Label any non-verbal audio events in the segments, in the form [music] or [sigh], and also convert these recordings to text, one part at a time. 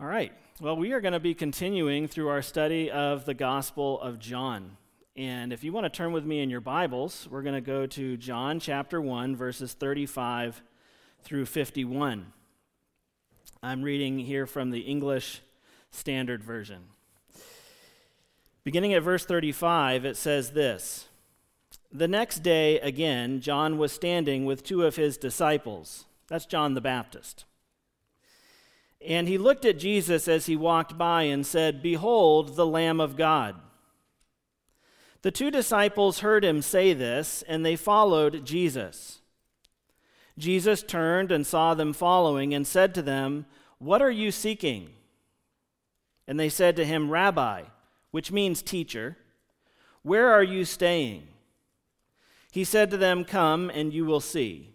All right. Well, we are going to be continuing through our study of the Gospel of John. And if you want to turn with me in your Bibles, we're going to go to John chapter 1, verses 35 through 51. I'm reading here from the English Standard Version. Beginning at verse 35, it says this The next day, again, John was standing with two of his disciples. That's John the Baptist. And he looked at Jesus as he walked by and said, Behold, the Lamb of God. The two disciples heard him say this, and they followed Jesus. Jesus turned and saw them following and said to them, What are you seeking? And they said to him, Rabbi, which means teacher, where are you staying? He said to them, Come and you will see.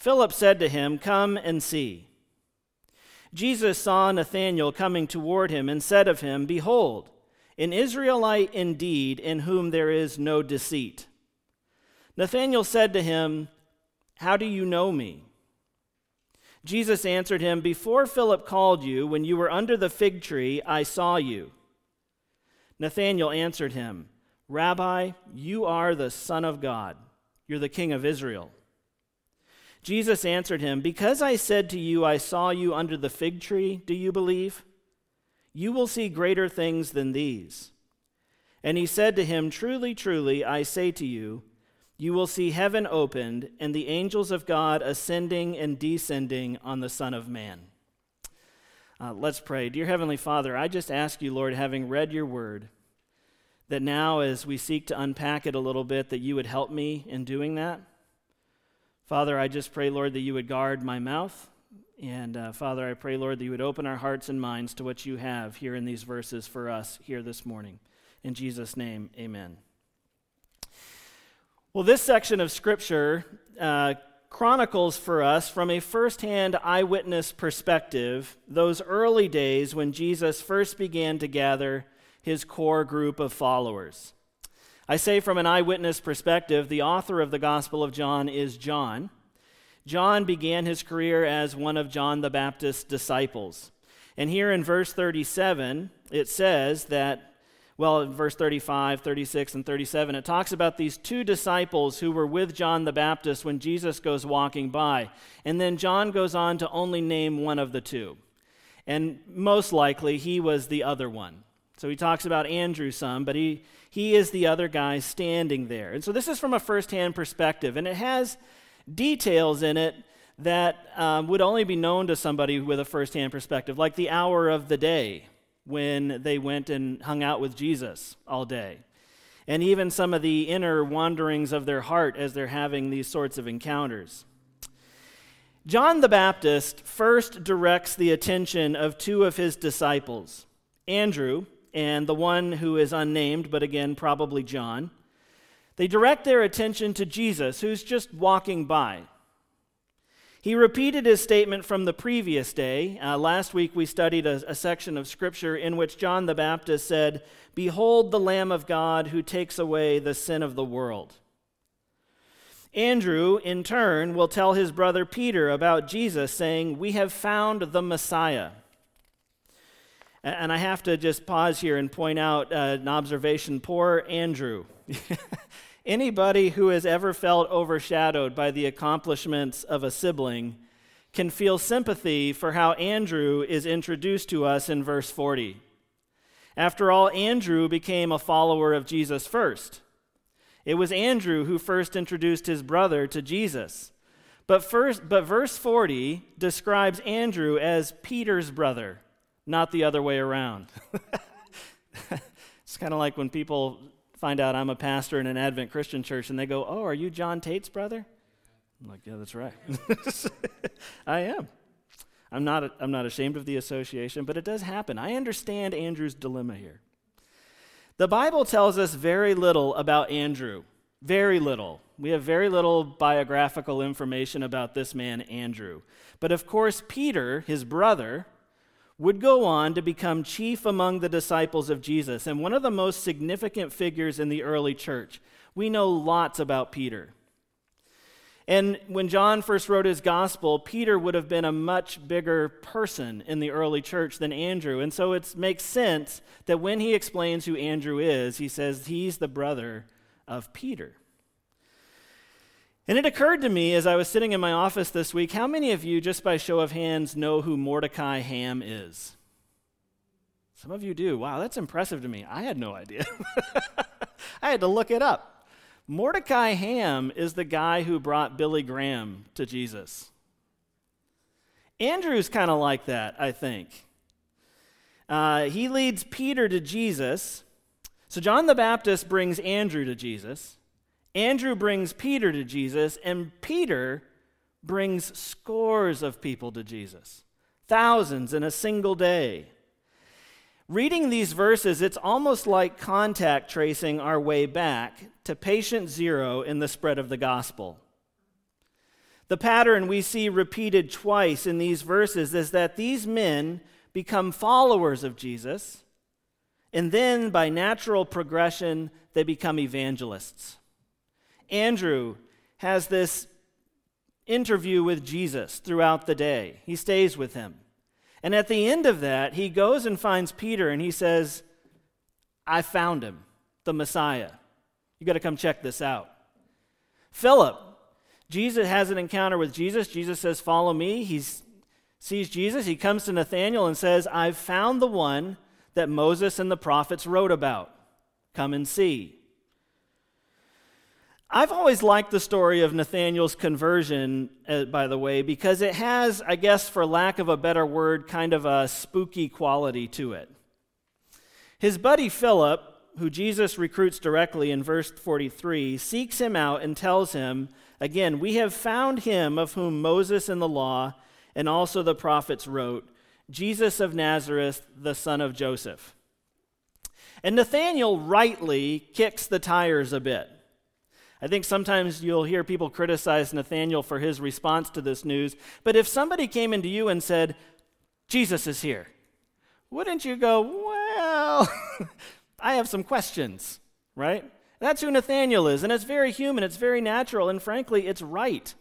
Philip said to him, Come and see. Jesus saw Nathanael coming toward him and said of him, Behold, an Israelite indeed, in whom there is no deceit. Nathanael said to him, How do you know me? Jesus answered him, Before Philip called you, when you were under the fig tree, I saw you. Nathanael answered him, Rabbi, you are the Son of God. You're the King of Israel. Jesus answered him, Because I said to you, I saw you under the fig tree, do you believe? You will see greater things than these. And he said to him, Truly, truly, I say to you, you will see heaven opened and the angels of God ascending and descending on the Son of Man. Uh, let's pray. Dear Heavenly Father, I just ask you, Lord, having read your word, that now as we seek to unpack it a little bit, that you would help me in doing that. Father, I just pray, Lord, that you would guard my mouth. And uh, Father, I pray, Lord, that you would open our hearts and minds to what you have here in these verses for us here this morning. In Jesus' name, amen. Well, this section of Scripture uh, chronicles for us from a firsthand eyewitness perspective those early days when Jesus first began to gather his core group of followers. I say from an eyewitness perspective, the author of the Gospel of John is John. John began his career as one of John the Baptist's disciples. And here in verse 37, it says that, well, in verse 35, 36, and 37, it talks about these two disciples who were with John the Baptist when Jesus goes walking by. And then John goes on to only name one of the two. And most likely, he was the other one. So he talks about Andrew some, but he, he is the other guy standing there. And so this is from a firsthand perspective, and it has details in it that um, would only be known to somebody with a firsthand perspective, like the hour of the day when they went and hung out with Jesus all day, and even some of the inner wanderings of their heart as they're having these sorts of encounters. John the Baptist first directs the attention of two of his disciples, Andrew, and the one who is unnamed, but again, probably John, they direct their attention to Jesus, who's just walking by. He repeated his statement from the previous day. Uh, last week we studied a, a section of scripture in which John the Baptist said, Behold the Lamb of God who takes away the sin of the world. Andrew, in turn, will tell his brother Peter about Jesus, saying, We have found the Messiah. And I have to just pause here and point out uh, an observation. Poor Andrew. [laughs] Anybody who has ever felt overshadowed by the accomplishments of a sibling can feel sympathy for how Andrew is introduced to us in verse 40. After all, Andrew became a follower of Jesus first. It was Andrew who first introduced his brother to Jesus. But, first, but verse 40 describes Andrew as Peter's brother, not the other way around. [laughs] it's kind of like when people find out I'm a pastor in an Advent Christian church and they go, Oh, are you John Tate's brother? I'm like, Yeah, that's right. [laughs] I am. I'm not, I'm not ashamed of the association, but it does happen. I understand Andrew's dilemma here. The Bible tells us very little about Andrew. Very little. We have very little biographical information about this man, Andrew. But of course, Peter, his brother, would go on to become chief among the disciples of Jesus and one of the most significant figures in the early church. We know lots about Peter. And when John first wrote his gospel, Peter would have been a much bigger person in the early church than Andrew. And so it makes sense that when he explains who Andrew is, he says he's the brother of Peter. And it occurred to me as I was sitting in my office this week how many of you, just by show of hands, know who Mordecai Ham is? Some of you do. Wow, that's impressive to me. I had no idea. [laughs] I had to look it up. Mordecai Ham is the guy who brought Billy Graham to Jesus. Andrew's kind of like that, I think. Uh, he leads Peter to Jesus. So John the Baptist brings Andrew to Jesus. Andrew brings Peter to Jesus, and Peter brings scores of people to Jesus, thousands in a single day. Reading these verses, it's almost like contact tracing our way back to patient zero in the spread of the gospel. The pattern we see repeated twice in these verses is that these men become followers of Jesus, and then by natural progression, they become evangelists. Andrew has this interview with Jesus throughout the day, he stays with him. And at the end of that, he goes and finds Peter and he says, I found him, the Messiah. You got to come check this out. Philip, Jesus has an encounter with Jesus. Jesus says, Follow me. He sees Jesus. He comes to Nathanael and says, I've found the one that Moses and the prophets wrote about. Come and see. I've always liked the story of Nathanael's conversion, uh, by the way, because it has, I guess, for lack of a better word, kind of a spooky quality to it. His buddy Philip, who Jesus recruits directly in verse 43, seeks him out and tells him, Again, we have found him of whom Moses and the law and also the prophets wrote, Jesus of Nazareth, the son of Joseph. And Nathanael rightly kicks the tires a bit. I think sometimes you'll hear people criticize Nathanael for his response to this news, but if somebody came into you and said, Jesus is here, wouldn't you go, Well, [laughs] I have some questions, right? That's who Nathanael is, and it's very human, it's very natural, and frankly, it's right.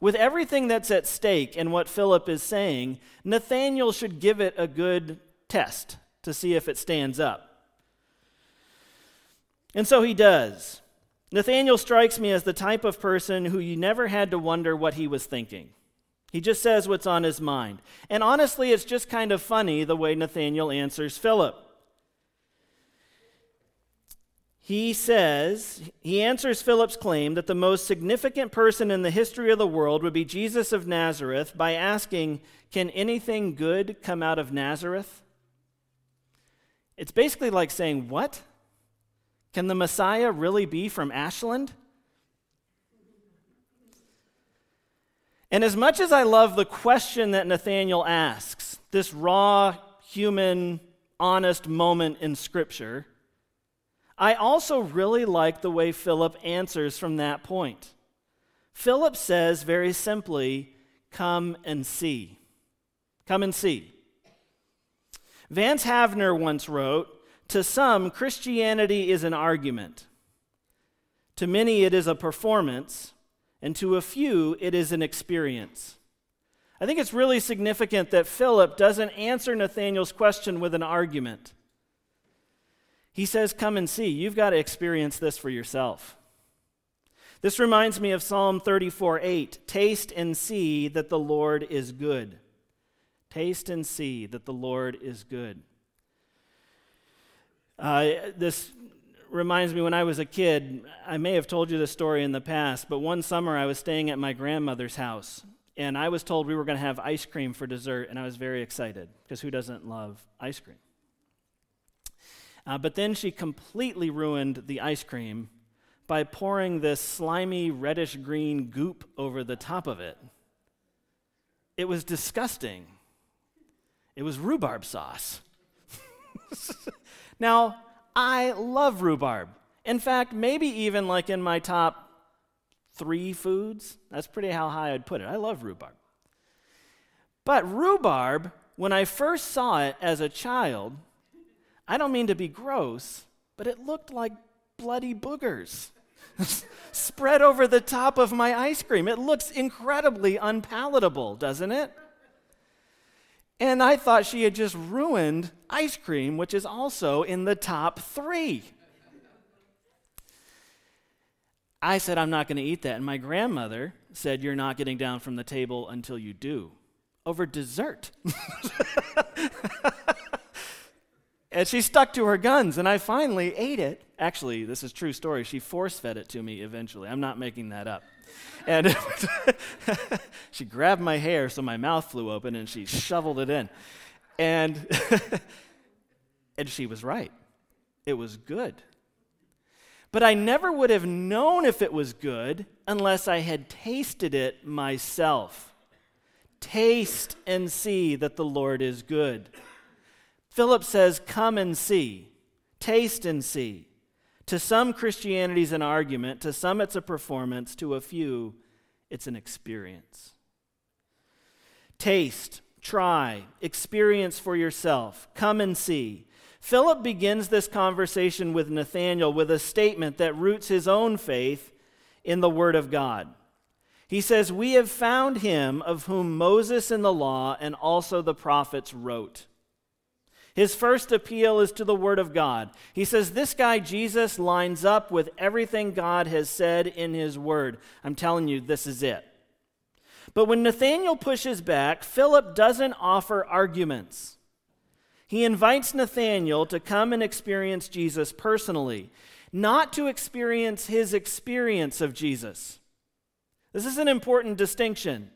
With everything that's at stake in what Philip is saying, Nathanael should give it a good test to see if it stands up. And so he does. Nathanael strikes me as the type of person who you never had to wonder what he was thinking. He just says what's on his mind. And honestly, it's just kind of funny the way Nathanael answers Philip. He says, he answers Philip's claim that the most significant person in the history of the world would be Jesus of Nazareth by asking, Can anything good come out of Nazareth? It's basically like saying, What? Can the Messiah really be from Ashland? And as much as I love the question that Nathanael asks, this raw, human, honest moment in Scripture, I also really like the way Philip answers from that point. Philip says very simply, Come and see. Come and see. Vance Havner once wrote to some, Christianity is an argument. To many, it is a performance. And to a few, it is an experience. I think it's really significant that Philip doesn't answer Nathanael's question with an argument. He says, Come and see. You've got to experience this for yourself. This reminds me of Psalm 34 8. Taste and see that the Lord is good. Taste and see that the Lord is good. Uh, this reminds me when I was a kid, I may have told you this story in the past, but one summer I was staying at my grandmother's house, and I was told we were going to have ice cream for dessert, and I was very excited because who doesn't love ice cream? Uh, but then she completely ruined the ice cream by pouring this slimy reddish green goop over the top of it. It was disgusting. It was rhubarb sauce. [laughs] now, I love rhubarb. In fact, maybe even like in my top three foods. That's pretty how high I'd put it. I love rhubarb. But rhubarb, when I first saw it as a child, I don't mean to be gross, but it looked like bloody boogers [laughs] spread over the top of my ice cream. It looks incredibly unpalatable, doesn't it? And I thought she had just ruined ice cream, which is also in the top three. I said, I'm not going to eat that. And my grandmother said, You're not getting down from the table until you do. Over dessert. [laughs] and she stuck to her guns, and I finally ate it. Actually, this is true story. She force fed it to me eventually. I'm not making that up. And [laughs] she grabbed my hair so my mouth flew open and she shoveled it in. And, [laughs] and she was right. It was good. But I never would have known if it was good unless I had tasted it myself. Taste and see that the Lord is good. Philip says, Come and see. Taste and see. To some, Christianity is an argument, to some, it's a performance, to a few, it's an experience. Taste, try, experience for yourself, come and see. Philip begins this conversation with Nathanael with a statement that roots his own faith in the Word of God. He says, We have found him of whom Moses in the law and also the prophets wrote his first appeal is to the Word of God. He says, This guy, Jesus, lines up with everything God has said in His Word. I'm telling you, this is it. But when Nathanael pushes back, Philip doesn't offer arguments. He invites Nathanael to come and experience Jesus personally, not to experience his experience of Jesus. This is an important distinction.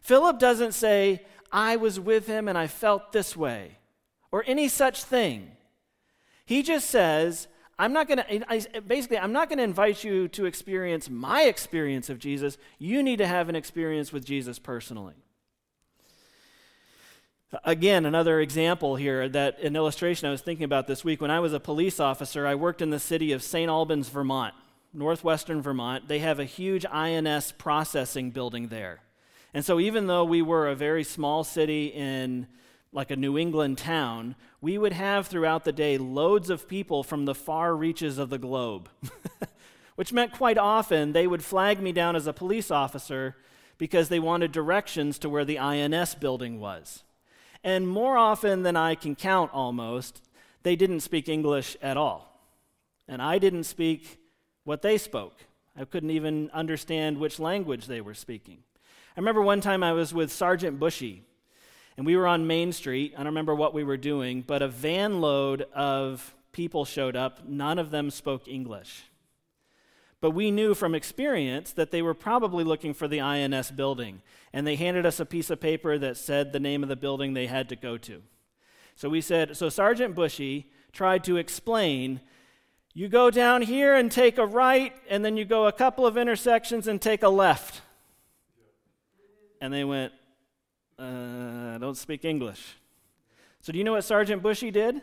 Philip doesn't say, I was with him and I felt this way or any such thing. He just says, I'm not going to, basically, I'm not going to invite you to experience my experience of Jesus. You need to have an experience with Jesus personally. Again, another example here that an illustration I was thinking about this week. When I was a police officer, I worked in the city of St. Albans, Vermont, northwestern Vermont. They have a huge INS processing building there. And so, even though we were a very small city in like a New England town, we would have throughout the day loads of people from the far reaches of the globe, [laughs] which meant quite often they would flag me down as a police officer because they wanted directions to where the INS building was. And more often than I can count almost, they didn't speak English at all. And I didn't speak what they spoke. I couldn't even understand which language they were speaking. I remember one time I was with Sergeant Bushy, and we were on Main Street. I don't remember what we were doing, but a van load of people showed up. None of them spoke English. But we knew from experience that they were probably looking for the INS building. And they handed us a piece of paper that said the name of the building they had to go to. So we said, so Sergeant Bushy tried to explain you go down here and take a right, and then you go a couple of intersections and take a left. And they went, uh, don't speak English. So, do you know what Sergeant Bushy did?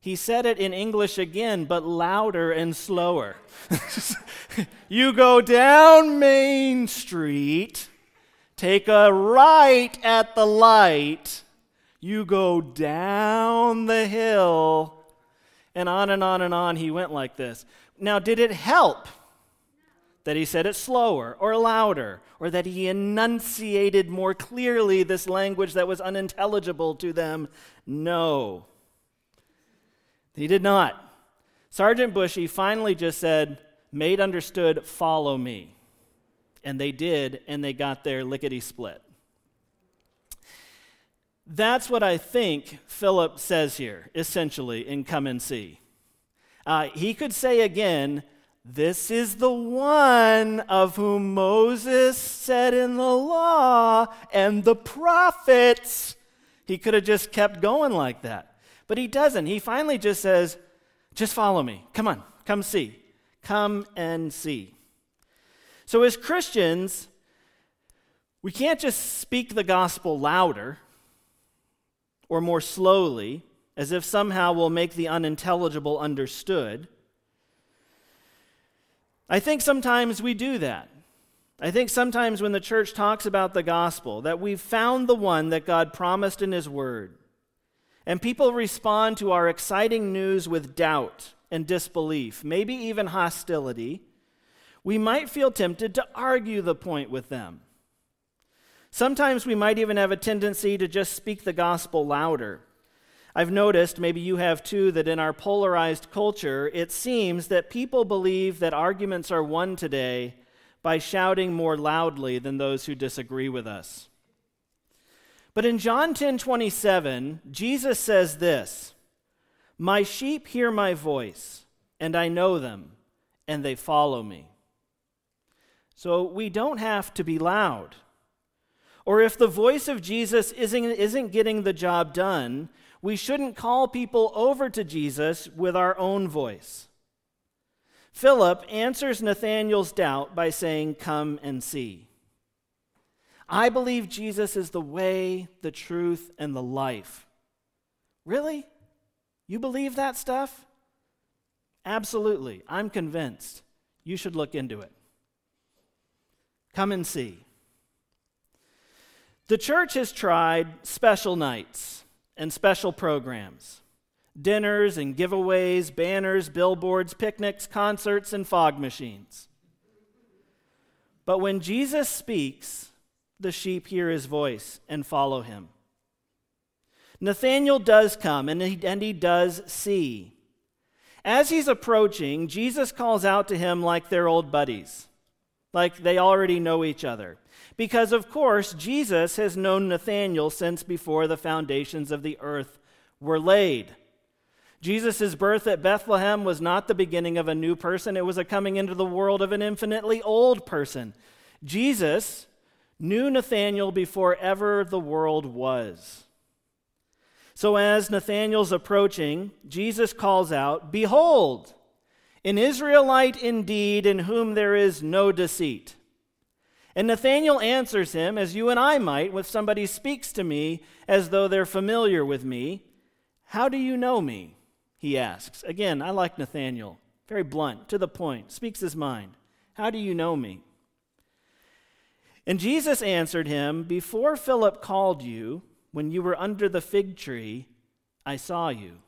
He said it in English again, but louder and slower. [laughs] you go down Main Street, take a right at the light, you go down the hill, and on and on and on he went like this. Now, did it help? That he said it slower or louder, or that he enunciated more clearly this language that was unintelligible to them? No. He did not. Sergeant Bushy finally just said, made understood, follow me. And they did, and they got there lickety split. That's what I think Philip says here, essentially, in Come and See. Uh, he could say again, This is the one of whom Moses said in the law and the prophets. He could have just kept going like that. But he doesn't. He finally just says, Just follow me. Come on, come see. Come and see. So, as Christians, we can't just speak the gospel louder or more slowly, as if somehow we'll make the unintelligible understood. I think sometimes we do that. I think sometimes when the church talks about the gospel, that we've found the one that God promised in His Word. And people respond to our exciting news with doubt and disbelief, maybe even hostility. We might feel tempted to argue the point with them. Sometimes we might even have a tendency to just speak the gospel louder. I've noticed, maybe you have too, that in our polarized culture, it seems that people believe that arguments are won today by shouting more loudly than those who disagree with us. But in John 10 27, Jesus says this My sheep hear my voice, and I know them, and they follow me. So we don't have to be loud. Or if the voice of Jesus isn't, isn't getting the job done, we shouldn't call people over to Jesus with our own voice. Philip answers Nathanael's doubt by saying, Come and see. I believe Jesus is the way, the truth, and the life. Really? You believe that stuff? Absolutely. I'm convinced. You should look into it. Come and see. The church has tried special nights and special programs dinners and giveaways, banners, billboards, picnics, concerts, and fog machines. But when Jesus speaks, the sheep hear his voice and follow him. Nathanael does come and he, and he does see. As he's approaching, Jesus calls out to him like they're old buddies, like they already know each other. Because, of course, Jesus has known Nathanael since before the foundations of the earth were laid. Jesus' birth at Bethlehem was not the beginning of a new person, it was a coming into the world of an infinitely old person. Jesus knew Nathanael before ever the world was. So, as Nathanael's approaching, Jesus calls out, Behold, an Israelite indeed, in whom there is no deceit. And Nathanael answers him, as you and I might when somebody speaks to me as though they're familiar with me. How do you know me? He asks. Again, I like Nathanael. Very blunt, to the point, speaks his mind. How do you know me? And Jesus answered him, Before Philip called you, when you were under the fig tree, I saw you.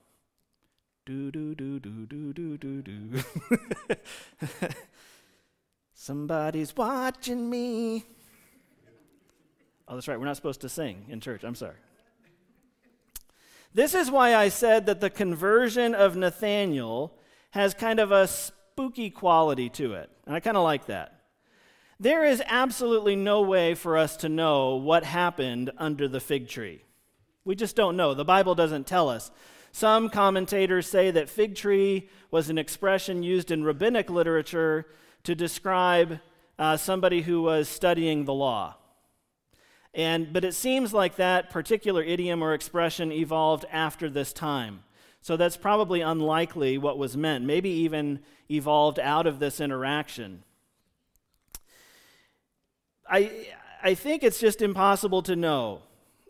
Do, do, do, do, do, do, do, do. Somebody's watching me. Oh, that's right. We're not supposed to sing in church. I'm sorry. This is why I said that the conversion of Nathanael has kind of a spooky quality to it. And I kind of like that. There is absolutely no way for us to know what happened under the fig tree. We just don't know. The Bible doesn't tell us. Some commentators say that fig tree was an expression used in rabbinic literature to describe uh, somebody who was studying the law. And, but it seems like that particular idiom or expression evolved after this time. So that's probably unlikely what was meant, maybe even evolved out of this interaction. I, I think it's just impossible to know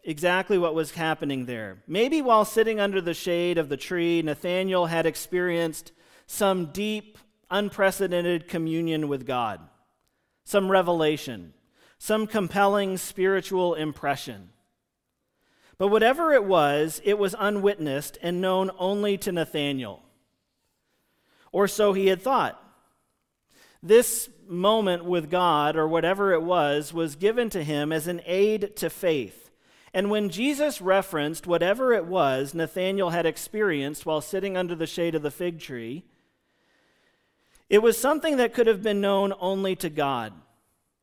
exactly what was happening there. Maybe while sitting under the shade of the tree, Nathanael had experienced some deep unprecedented communion with God, some revelation, some compelling spiritual impression. But whatever it was, it was unwitnessed and known only to Nathanael. Or so he had thought. This moment with God, or whatever it was, was given to him as an aid to faith. And when Jesus referenced whatever it was Nathanael had experienced while sitting under the shade of the fig tree, It was something that could have been known only to God,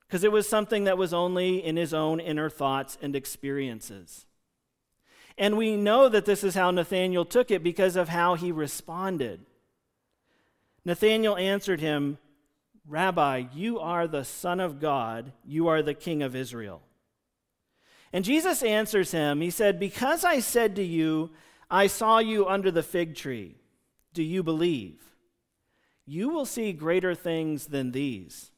because it was something that was only in his own inner thoughts and experiences. And we know that this is how Nathanael took it because of how he responded. Nathanael answered him, Rabbi, you are the Son of God, you are the King of Israel. And Jesus answers him, He said, Because I said to you, I saw you under the fig tree, do you believe? You will see greater things than these.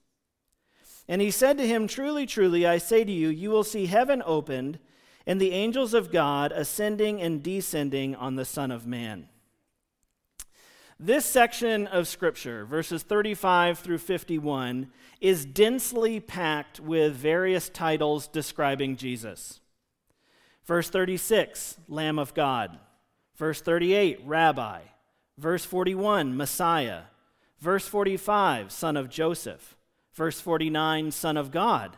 And he said to him, Truly, truly, I say to you, you will see heaven opened and the angels of God ascending and descending on the Son of Man. This section of Scripture, verses 35 through 51, is densely packed with various titles describing Jesus. Verse 36, Lamb of God. Verse 38, Rabbi. Verse 41, Messiah. Verse 45, Son of Joseph. Verse 49, Son of God.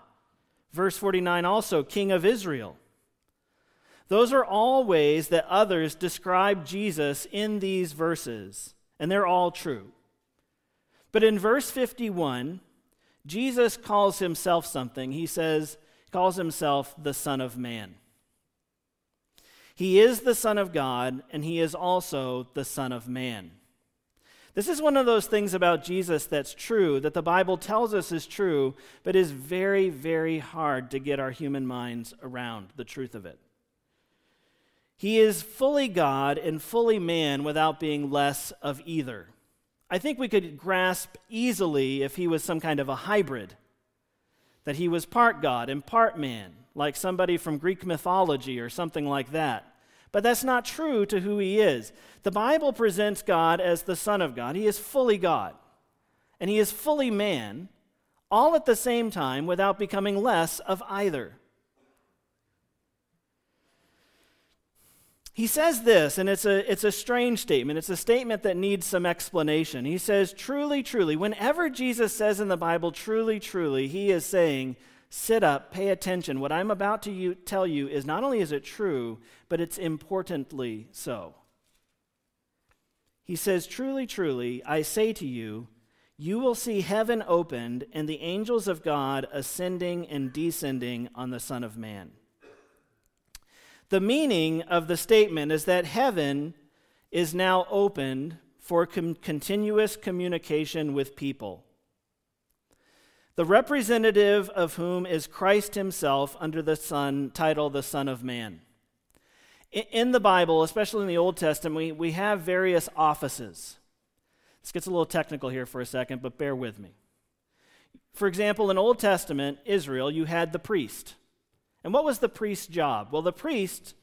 Verse 49 also, King of Israel. Those are all ways that others describe Jesus in these verses, and they're all true. But in verse 51, Jesus calls himself something. He says, calls himself the Son of Man. He is the Son of God, and he is also the Son of Man. This is one of those things about Jesus that's true, that the Bible tells us is true, but is very, very hard to get our human minds around the truth of it. He is fully God and fully man without being less of either. I think we could grasp easily if he was some kind of a hybrid, that he was part God and part man, like somebody from Greek mythology or something like that. But that's not true to who he is. The Bible presents God as the Son of God. He is fully God, and he is fully man, all at the same time without becoming less of either. He says this, and it's a, it's a strange statement. It's a statement that needs some explanation. He says, Truly, truly. Whenever Jesus says in the Bible, truly, truly, he is saying, Sit up, pay attention. What I'm about to you, tell you is not only is it true, but it's importantly so. He says, Truly, truly, I say to you, you will see heaven opened and the angels of God ascending and descending on the Son of Man. The meaning of the statement is that heaven is now opened for com- continuous communication with people. The representative of whom is Christ himself under the Son, title the Son of Man. In the Bible, especially in the Old Testament, we, we have various offices. This gets a little technical here for a second, but bear with me. For example, in Old Testament Israel, you had the priest. And what was the priest's job? Well, the priest's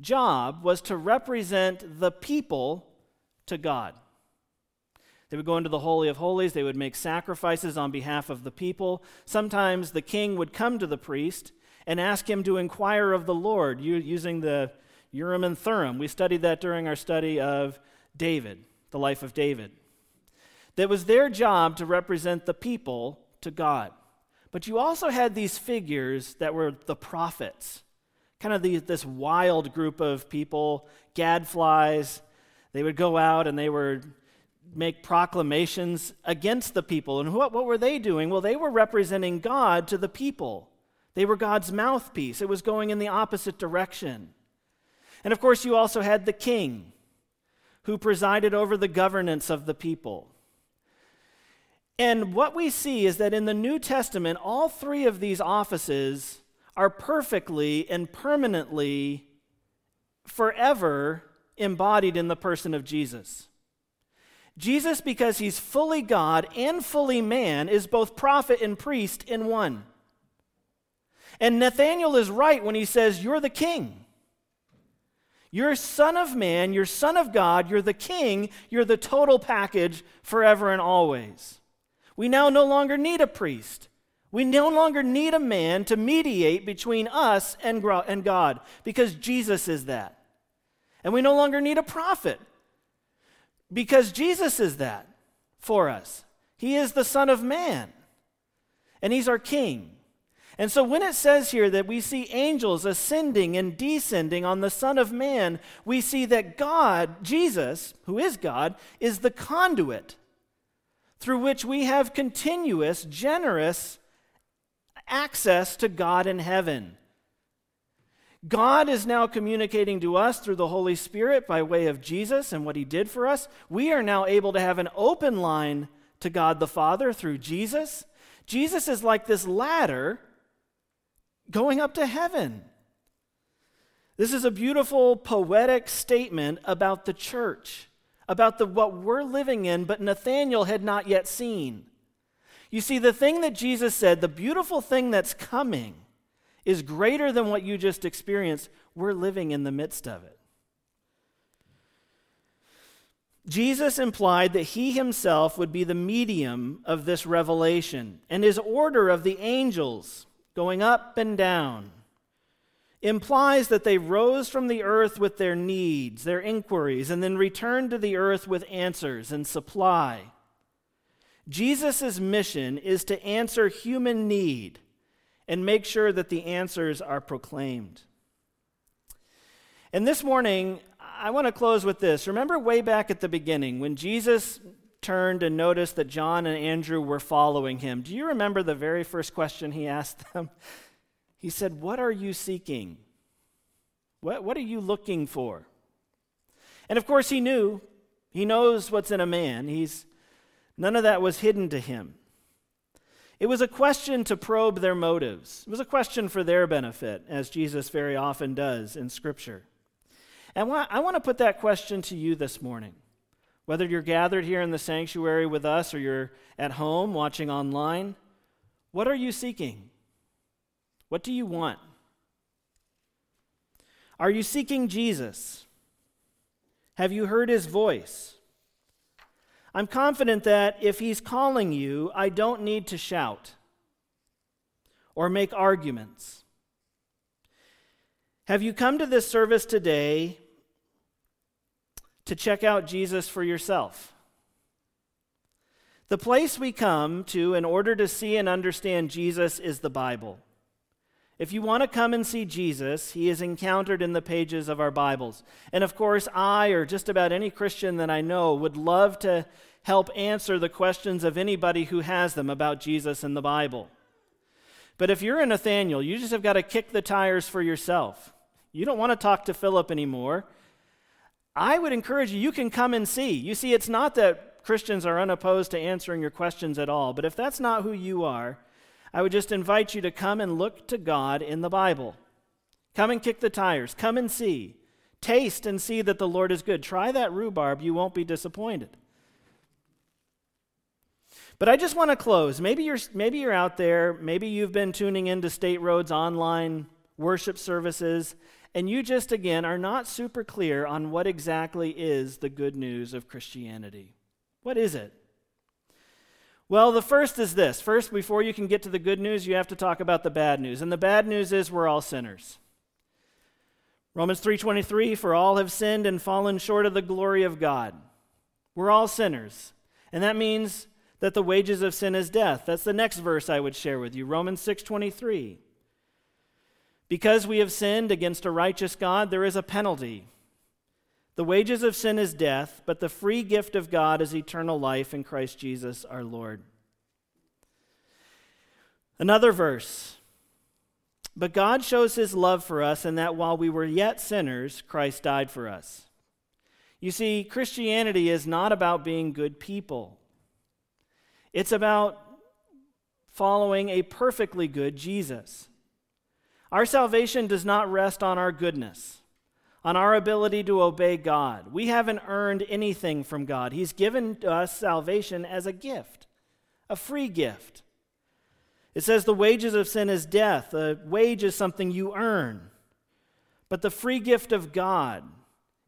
job was to represent the people to God. They would go into the Holy of Holies, they would make sacrifices on behalf of the people. Sometimes the king would come to the priest and ask him to inquire of the Lord using the Urim and Thummim. We studied that during our study of David, the life of David. That was their job to represent the people to God. But you also had these figures that were the prophets, kind of the, this wild group of people, gadflies. They would go out and they would make proclamations against the people. And what, what were they doing? Well, they were representing God to the people. They were God's mouthpiece. It was going in the opposite direction. And of course, you also had the king who presided over the governance of the people. And what we see is that in the New Testament, all three of these offices are perfectly and permanently, forever embodied in the person of Jesus. Jesus, because he's fully God and fully man, is both prophet and priest in one. And Nathanael is right when he says, You're the king. You're son of man, you're son of God, you're the king, you're the total package forever and always. We now no longer need a priest. We no longer need a man to mediate between us and God because Jesus is that. And we no longer need a prophet because Jesus is that for us. He is the Son of Man, and He's our King. And so when it says here that we see angels ascending and descending on the Son of Man, we see that God, Jesus, who is God, is the conduit through which we have continuous, generous access to God in heaven. God is now communicating to us through the Holy Spirit by way of Jesus and what he did for us. We are now able to have an open line to God the Father through Jesus. Jesus is like this ladder going up to heaven. This is a beautiful poetic statement about the church, about the, what we're living in, but Nathanael had not yet seen. You see, the thing that Jesus said, the beautiful thing that's coming, is greater than what you just experienced. We're living in the midst of it. Jesus implied that he himself would be the medium of this revelation, and his order of the angels going up and down implies that they rose from the earth with their needs, their inquiries, and then returned to the earth with answers and supply. Jesus' mission is to answer human need and make sure that the answers are proclaimed. And this morning, I want to close with this. Remember way back at the beginning when Jesus turned and noticed that John and Andrew were following him. Do you remember the very first question he asked them? He said, What are you seeking? What, what are you looking for? And of course, he knew. He knows what's in a man. He's, none of that was hidden to him. It was a question to probe their motives. It was a question for their benefit, as Jesus very often does in Scripture. And I want to put that question to you this morning. Whether you're gathered here in the sanctuary with us or you're at home watching online, what are you seeking? What do you want? Are you seeking Jesus? Have you heard his voice? I'm confident that if he's calling you, I don't need to shout or make arguments. Have you come to this service today to check out Jesus for yourself? The place we come to in order to see and understand Jesus is the Bible. If you want to come and see Jesus, he is encountered in the pages of our Bibles. And of course, I or just about any Christian that I know would love to help answer the questions of anybody who has them about Jesus and the Bible. But if you're a Nathanael, you just have got to kick the tires for yourself. You don't want to talk to Philip anymore. I would encourage you, you can come and see. You see, it's not that Christians are unopposed to answering your questions at all, but if that's not who you are, I would just invite you to come and look to God in the Bible. Come and kick the tires. Come and see. Taste and see that the Lord is good. Try that rhubarb, you won't be disappointed. But I just want to close. Maybe you're, maybe you're out there, maybe you've been tuning into State Road's online worship services, and you just, again, are not super clear on what exactly is the good news of Christianity. What is it? Well, the first is this. First, before you can get to the good news, you have to talk about the bad news. And the bad news is we're all sinners. Romans 3:23 for all have sinned and fallen short of the glory of God. We're all sinners. And that means that the wages of sin is death. That's the next verse I would share with you. Romans 6:23. Because we have sinned against a righteous God, there is a penalty. The wages of sin is death, but the free gift of God is eternal life in Christ Jesus our Lord. Another verse. But God shows his love for us in that while we were yet sinners, Christ died for us. You see, Christianity is not about being good people, it's about following a perfectly good Jesus. Our salvation does not rest on our goodness on our ability to obey God. We haven't earned anything from God. He's given us salvation as a gift, a free gift. It says the wages of sin is death. The wage is something you earn. But the free gift of God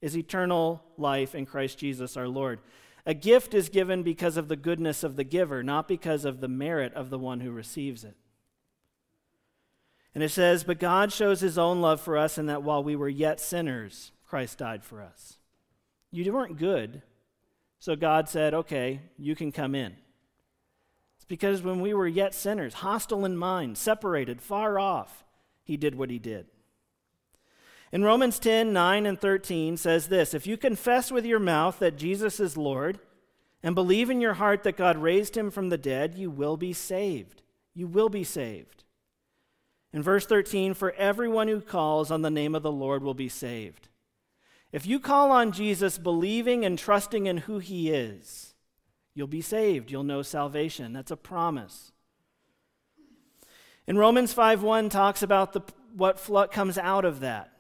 is eternal life in Christ Jesus our Lord. A gift is given because of the goodness of the giver, not because of the merit of the one who receives it. And it says, But God shows his own love for us in that while we were yet sinners, Christ died for us. You weren't good, so God said, Okay, you can come in. It's because when we were yet sinners, hostile in mind, separated, far off, he did what he did. In Romans 10 9 and 13 says this If you confess with your mouth that Jesus is Lord, and believe in your heart that God raised him from the dead, you will be saved. You will be saved. In verse 13, for everyone who calls on the name of the Lord will be saved. If you call on Jesus believing and trusting in who he is, you'll be saved. You'll know salvation. That's a promise. In Romans 5:1 talks about the, what comes out of that.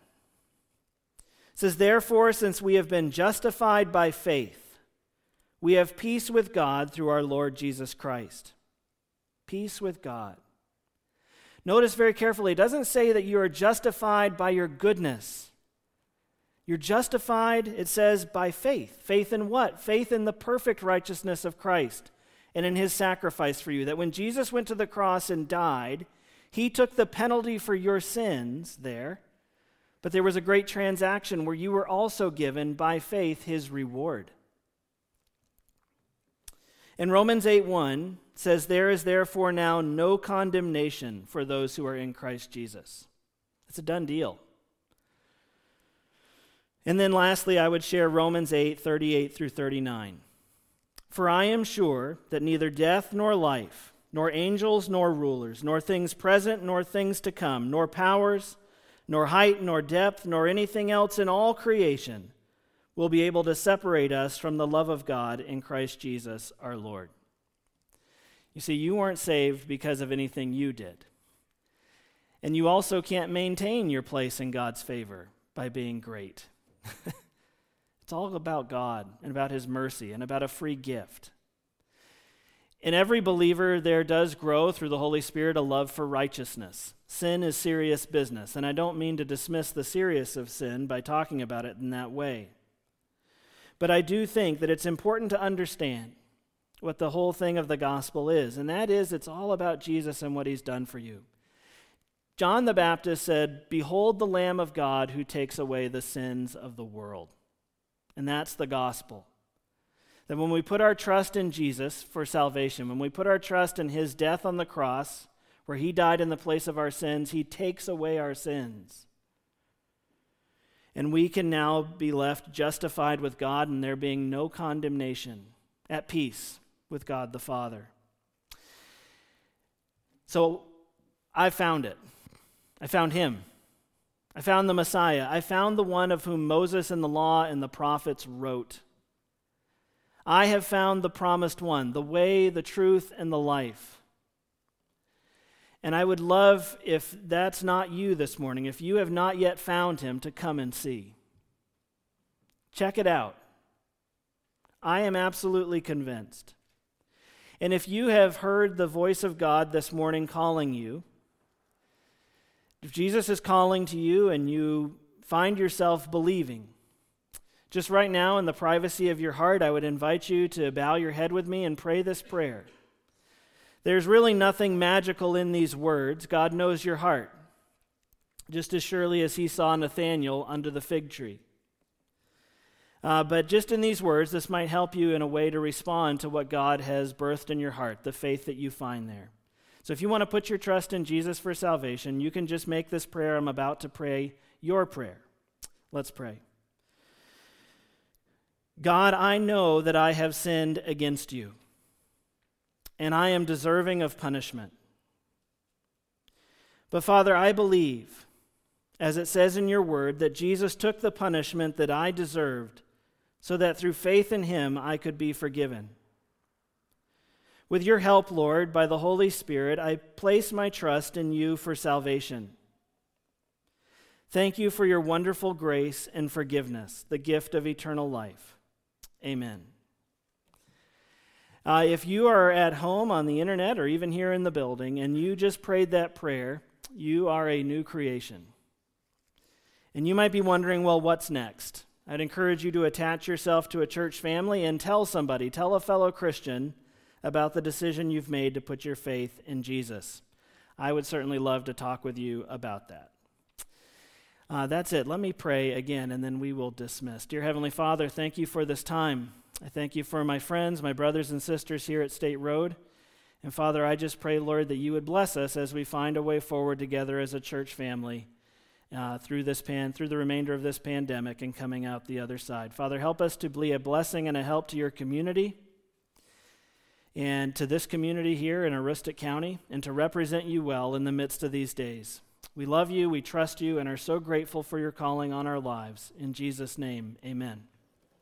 It says, Therefore, since we have been justified by faith, we have peace with God through our Lord Jesus Christ. Peace with God. Notice very carefully, it doesn't say that you are justified by your goodness. You're justified, it says, by faith. Faith in what? Faith in the perfect righteousness of Christ and in his sacrifice for you. That when Jesus went to the cross and died, he took the penalty for your sins there, but there was a great transaction where you were also given by faith his reward. In Romans 8 1 says, There is therefore now no condemnation for those who are in Christ Jesus. It's a done deal. And then lastly, I would share Romans 8 38 through 39. For I am sure that neither death nor life, nor angels nor rulers, nor things present nor things to come, nor powers, nor height nor depth, nor anything else in all creation will be able to separate us from the love of God in Christ Jesus our Lord. You see, you weren't saved because of anything you did. And you also can't maintain your place in God's favor by being great. [laughs] it's all about God and about His mercy and about a free gift. In every believer, there does grow through the Holy Spirit a love for righteousness. Sin is serious business, and I don't mean to dismiss the seriousness of sin by talking about it in that way. But I do think that it's important to understand what the whole thing of the gospel is, and that is it's all about Jesus and what he's done for you. John the Baptist said, Behold the Lamb of God who takes away the sins of the world. And that's the gospel. That when we put our trust in Jesus for salvation, when we put our trust in his death on the cross, where he died in the place of our sins, he takes away our sins. And we can now be left justified with God and there being no condemnation, at peace with God the Father. So I found it. I found him. I found the Messiah. I found the one of whom Moses and the law and the prophets wrote. I have found the promised one, the way, the truth, and the life. And I would love, if that's not you this morning, if you have not yet found him, to come and see. Check it out. I am absolutely convinced. And if you have heard the voice of God this morning calling you, if Jesus is calling to you and you find yourself believing, just right now in the privacy of your heart, I would invite you to bow your head with me and pray this prayer. There's really nothing magical in these words. God knows your heart, just as surely as he saw Nathanael under the fig tree. Uh, but just in these words, this might help you in a way to respond to what God has birthed in your heart, the faith that you find there. So if you want to put your trust in Jesus for salvation, you can just make this prayer I'm about to pray your prayer. Let's pray. God, I know that I have sinned against you, and I am deserving of punishment. But Father, I believe, as it says in your word, that Jesus took the punishment that I deserved so that through faith in him I could be forgiven. With your help, Lord, by the Holy Spirit, I place my trust in you for salvation. Thank you for your wonderful grace and forgiveness, the gift of eternal life. Amen. Uh, if you are at home on the internet or even here in the building and you just prayed that prayer, you are a new creation. And you might be wondering, well, what's next? I'd encourage you to attach yourself to a church family and tell somebody, tell a fellow Christian about the decision you've made to put your faith in Jesus. I would certainly love to talk with you about that. Uh, that's it. Let me pray again, and then we will dismiss. Dear Heavenly Father, thank you for this time. I thank you for my friends, my brothers and sisters here at State Road. And Father, I just pray, Lord, that you would bless us as we find a way forward together as a church family uh, through this pan, through the remainder of this pandemic and coming out the other side. Father, help us to be a blessing and a help to your community. and to this community here in Aroostook County and to represent you well in the midst of these days. We love you, we trust you, and are so grateful for your calling on our lives. In Jesus' name, amen.